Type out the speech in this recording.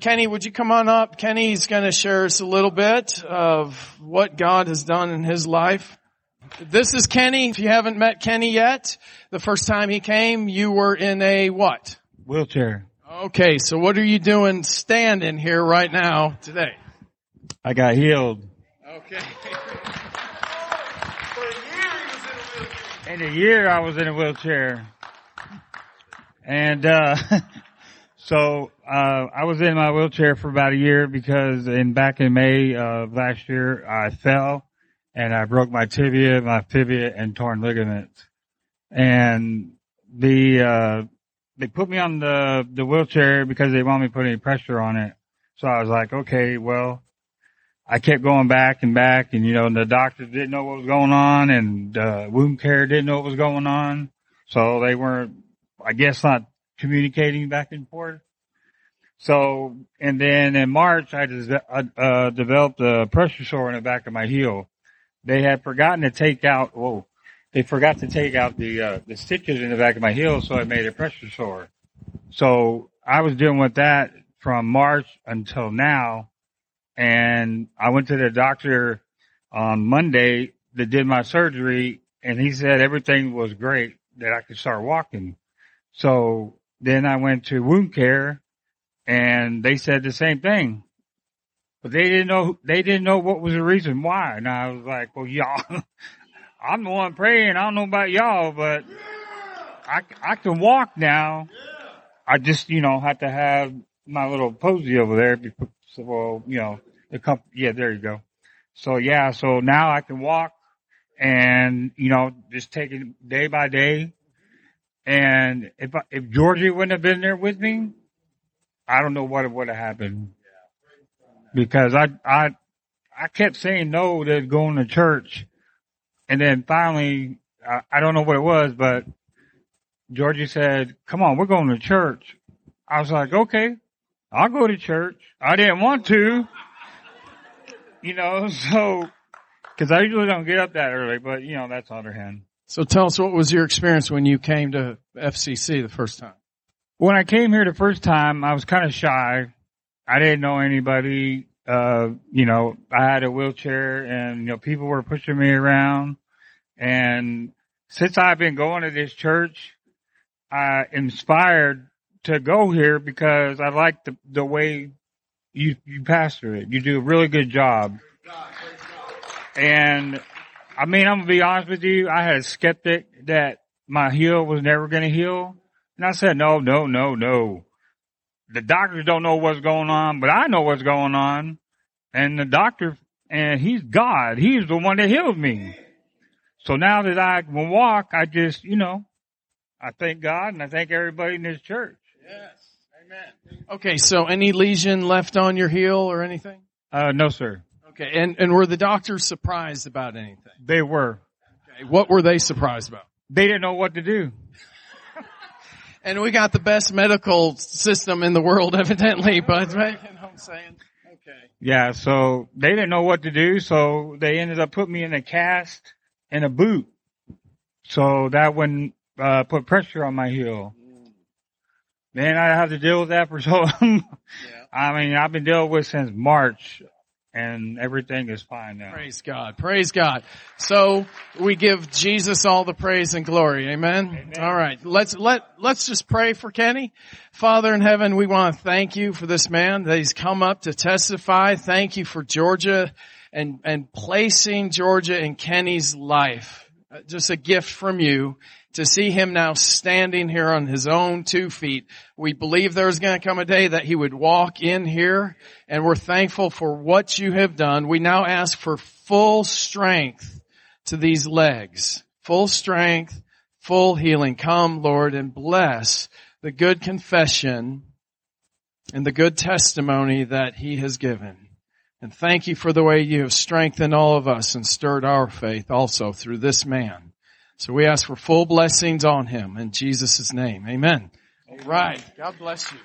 Kenny, would you come on up? Kenny's going to share us a little bit of what God has done in his life. This is Kenny. If you haven't met Kenny yet, the first time he came, you were in a what? Wheelchair. Okay, so what are you doing standing here right now today? I got healed. Okay. In a year I was in a wheelchair. And, uh, so, uh, I was in my wheelchair for about a year because in back in May of last year I fell and I broke my tibia, my fibula and torn ligaments. And the, uh, they put me on the, the wheelchair because they want me to put any pressure on it. So I was like, okay, well, I kept going back and back and, you know, the doctors didn't know what was going on and, uh, wound care didn't know what was going on. So they weren't, I guess not communicating back and forth. So, and then in March, I just, uh, developed a pressure sore in the back of my heel. They had forgotten to take out, whoa, they forgot to take out the, uh, the stitches in the back of my heel. So it made a pressure sore. So I was dealing with that from March until now and I went to the doctor on Monday that did my surgery and he said everything was great that I could start walking. So then I went to wound care and they said the same thing, but they didn't know, they didn't know what was the reason why. And I was like, well, y'all, I'm the one praying. I don't know about y'all, but I, I can walk now. I just, you know, had to have my little posy over there so, well, you know, the comp- yeah, there you go. So yeah, so now I can walk and, you know, just take it day by day. And if, I, if Georgie wouldn't have been there with me, I don't know what would have happened because I, I, I kept saying no to going to church. And then finally, I, I don't know what it was, but Georgie said, come on, we're going to church. I was like, okay, I'll go to church. I didn't want to you know, so, cause I usually don't get up that early, but you know, that's on her hand. So tell us what was your experience when you came to FCC the first time? When I came here the first time, I was kind of shy. I didn't know anybody. Uh, you know, I had a wheelchair and, you know, people were pushing me around. And since I've been going to this church, I inspired to go here because I like the, the way you you pastor it. You do a really good job. And I mean, I'm gonna be honest with you. I had a skeptic that my heel was never gonna heal, and I said, no, no, no, no. The doctors don't know what's going on, but I know what's going on. And the doctor, and he's God. He's the one that healed me. So now that I can walk, I just, you know, I thank God and I thank everybody in this church. Yes. Amen. Okay, so any lesion left on your heel or anything? Uh, no, sir. Okay, and, and were the doctors surprised about anything? They were. Okay, what were they surprised about? They didn't know what to do. and we got the best medical system in the world, evidently, but, right? You know what I'm saying? Okay. Yeah, so they didn't know what to do, so they ended up putting me in a cast and a boot. So that wouldn't, uh, put pressure on my heel. Then I have to deal with that for so long. yeah. I mean, I've been dealing with since March and everything is fine now. Praise God. Praise God. So we give Jesus all the praise and glory. Amen. Amen. All right. Let's let let's just pray for Kenny. Father in heaven, we want to thank you for this man that he's come up to testify. Thank you for Georgia and and placing Georgia in Kenny's life. Uh, just a gift from you to see him now standing here on his own two feet. We believe there's going to come a day that he would walk in here and we're thankful for what you have done. We now ask for full strength to these legs. Full strength, full healing. Come, Lord, and bless the good confession and the good testimony that he has given. And thank you for the way you have strengthened all of us and stirred our faith also through this man. So we ask for full blessings on him in Jesus' name. Amen. Amen. All right. God bless you.